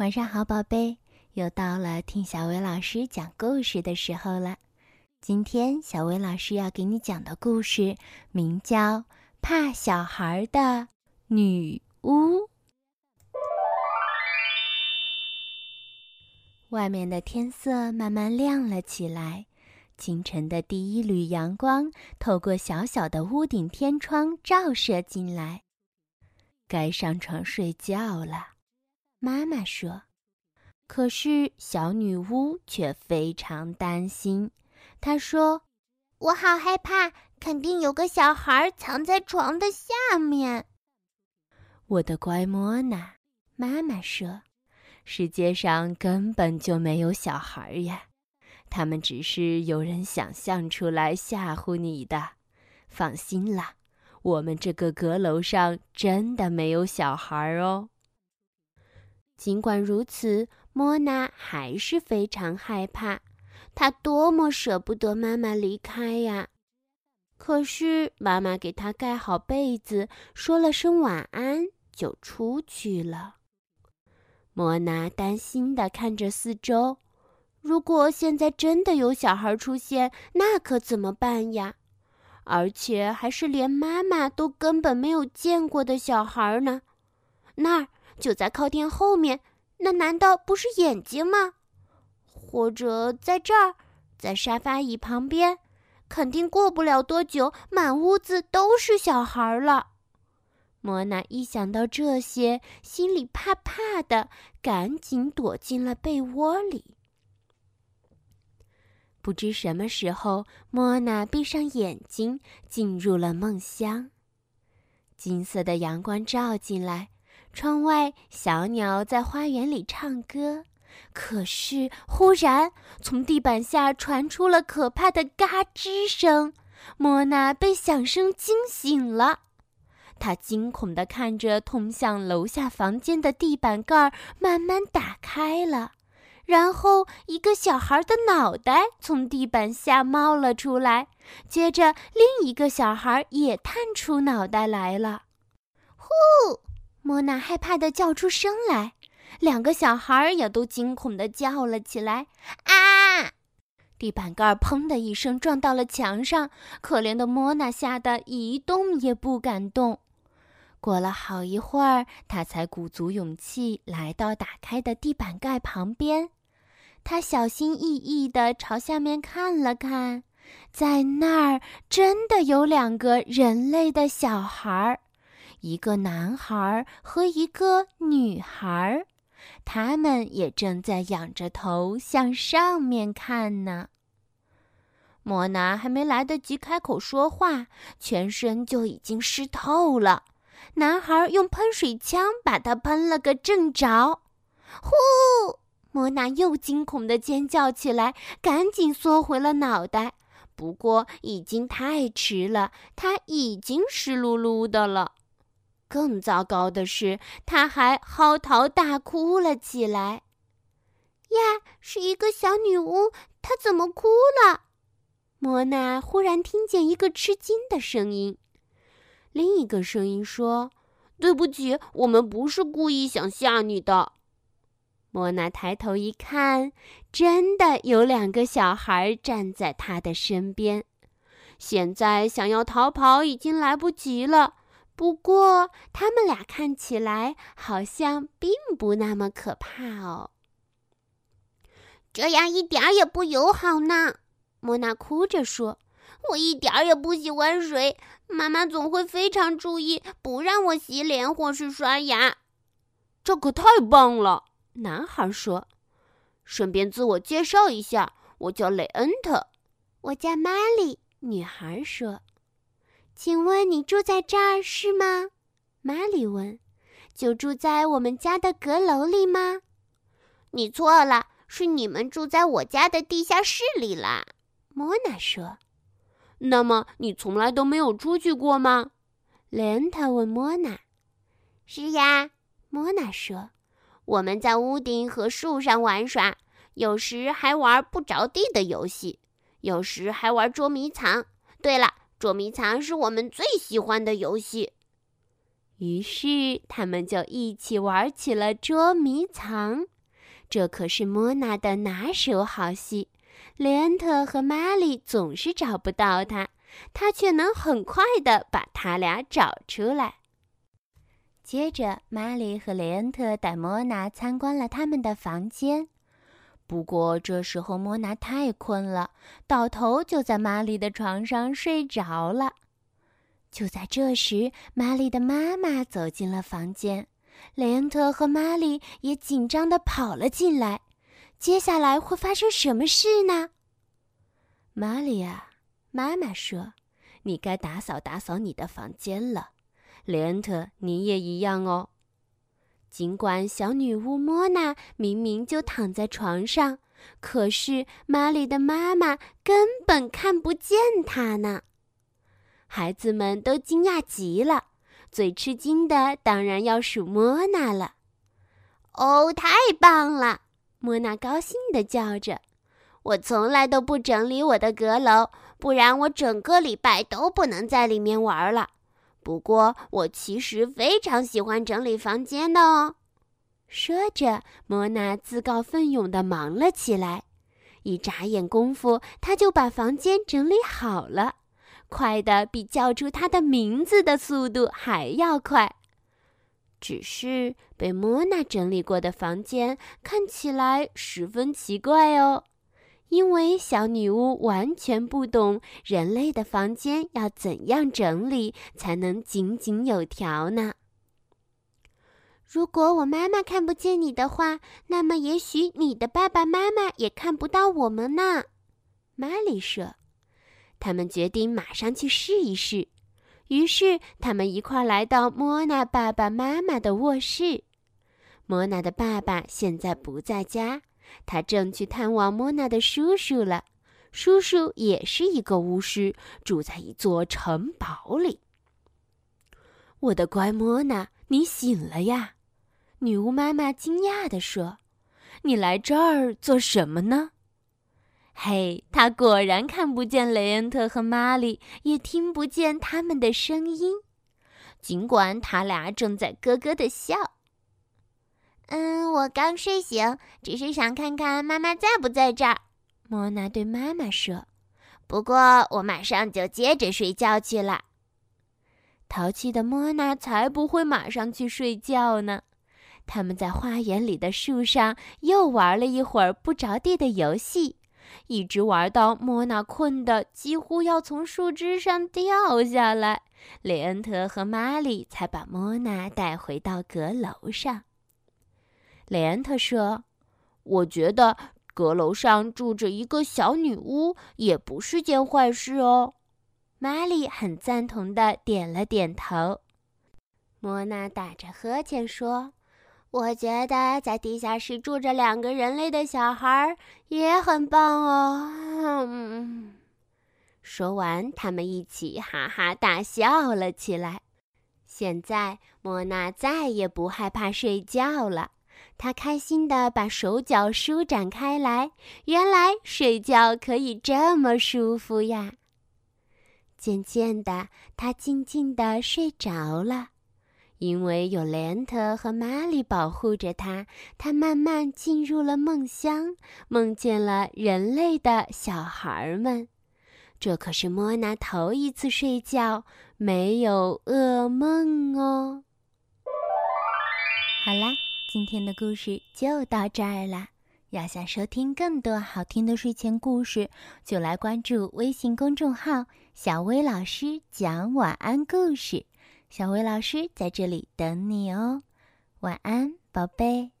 晚上好，宝贝，又到了听小薇老师讲故事的时候了。今天小薇老师要给你讲的故事名叫《怕小孩的女巫》。外面的天色慢慢亮了起来，清晨的第一缕阳光透过小小的屋顶天窗照射进来。该上床睡觉了。妈妈说：“可是小女巫却非常担心。她说：‘我好害怕，肯定有个小孩藏在床的下面。’我的乖莫娜，妈妈说：‘世界上根本就没有小孩呀，他们只是有人想象出来吓唬你的。放心啦，我们这个阁楼上真的没有小孩哦。’”尽管如此，莫娜还是非常害怕。她多么舍不得妈妈离开呀！可是妈妈给她盖好被子，说了声晚安，就出去了。莫娜担心地看着四周，如果现在真的有小孩出现，那可怎么办呀？而且还是连妈妈都根本没有见过的小孩呢？那儿。就在靠垫后面，那难道不是眼睛吗？或者在这儿，在沙发椅旁边，肯定过不了多久，满屋子都是小孩了。莫娜一想到这些，心里怕怕的，赶紧躲进了被窝里。不知什么时候，莫娜闭上眼睛，进入了梦乡。金色的阳光照进来。窗外，小鸟在花园里唱歌。可是，忽然从地板下传出了可怕的嘎吱声。莫娜被响声惊醒了，她惊恐地看着通向楼下房间的地板盖慢慢打开了，然后一个小孩的脑袋从地板下冒了出来，接着另一个小孩也探出脑袋来了。呼！莫娜害怕的叫出声来，两个小孩也都惊恐的叫了起来。啊！地板盖砰的一声撞到了墙上，可怜的莫娜吓得一动也不敢动。过了好一会儿，她才鼓足勇气来到打开的地板盖旁边。她小心翼翼地朝下面看了看，在那儿真的有两个人类的小孩儿。一个男孩和一个女孩，他们也正在仰着头向上面看呢。莫娜还没来得及开口说话，全身就已经湿透了。男孩用喷水枪把他喷了个正着。呼！莫娜又惊恐地尖叫起来，赶紧缩回了脑袋。不过已经太迟了，他已经湿漉漉的了。更糟糕的是，他还嚎啕大哭了起来。呀，是一个小女巫，她怎么哭了？莫娜忽然听见一个吃惊的声音。另一个声音说：“对不起，我们不是故意想吓你的。”莫娜抬头一看，真的有两个小孩站在她的身边。现在想要逃跑已经来不及了。不过，他们俩看起来好像并不那么可怕哦。这样一点也不友好呢，莫娜哭着说：“我一点也不喜欢水，妈妈总会非常注意，不让我洗脸或是刷牙。”这可太棒了，男孩说。顺便自我介绍一下，我叫雷恩特。我叫玛丽，女孩说。请问你住在这儿是吗？玛丽问。就住在我们家的阁楼里吗？你错了，是你们住在我家的地下室里啦。莫娜说。那么你从来都没有出去过吗？莲塔问莫娜。是呀，莫娜说。我们在屋顶和树上玩耍，有时还玩不着地的游戏，有时还玩捉迷藏。对了。捉迷藏是我们最喜欢的游戏。于是他们就一起玩起了捉迷藏。这可是莫娜的拿手好戏。雷恩特和玛丽总是找不到他，他却能很快的把他俩找出来。接着，玛丽和雷恩特带莫娜参观了他们的房间。不过这时候莫娜太困了，倒头就在玛丽的床上睡着了。就在这时，玛丽的妈妈走进了房间，雷恩特和玛丽也紧张地跑了进来。接下来会发生什么事呢？玛丽啊，妈妈说：“你该打扫打扫你的房间了。”雷恩特，你也一样哦。尽管小女巫莫娜明明就躺在床上，可是玛丽的妈妈根本看不见她呢。孩子们都惊讶极了，最吃惊的当然要数莫娜了。哦，太棒了！莫娜高兴地叫着：“我从来都不整理我的阁楼，不然我整个礼拜都不能在里面玩了。不过，我其实非常喜欢整理房间的哦。”说着，莫娜自告奋勇地忙了起来。一眨眼功夫，她就把房间整理好了，快得比叫出她的名字的速度还要快。只是被莫娜整理过的房间看起来十分奇怪哦，因为小女巫完全不懂人类的房间要怎样整理才能井井有条呢。如果我妈妈看不见你的话，那么也许你的爸爸妈妈也看不到我们呢。玛丽说：“他们决定马上去试一试。”于是，他们一块来到莫娜爸爸妈妈的卧室。莫娜的爸爸现在不在家，他正去探望莫娜的叔叔了。叔叔也是一个巫师，住在一座城堡里。我的乖莫娜，你醒了呀！女巫妈妈惊讶地说：“你来这儿做什么呢？”嘿，他果然看不见雷恩特和玛丽，也听不见他们的声音，尽管他俩正在咯咯的笑。嗯，我刚睡醒，只是想看看妈妈在不在这儿。莫娜对妈妈说：“不过我马上就接着睡觉去了。”淘气的莫娜才不会马上去睡觉呢。他们在花园里的树上又玩了一会儿不着地的游戏。一直玩到莫娜困得几乎要从树枝上掉下来，雷恩特和玛丽才把莫娜带回到阁楼上。雷恩特说：“我觉得阁楼上住着一个小女巫也不是件坏事哦。”玛丽很赞同的点了点头。莫娜打着呵欠说。我觉得在地下室住着两个人类的小孩也很棒哦。嗯 说完，他们一起哈哈大笑了起来。现在，莫娜再也不害怕睡觉了。他开心地把手脚舒展开来，原来睡觉可以这么舒服呀！渐渐的，他静静地睡着了。因为有莲特和玛丽保护着他，他慢慢进入了梦乡，梦见了人类的小孩们。这可是莫娜头一次睡觉没有噩梦哦。好啦，今天的故事就到这儿啦。要想收听更多好听的睡前故事，就来关注微信公众号“小薇老师讲晚安故事”。小薇老师在这里等你哦，晚安，宝贝。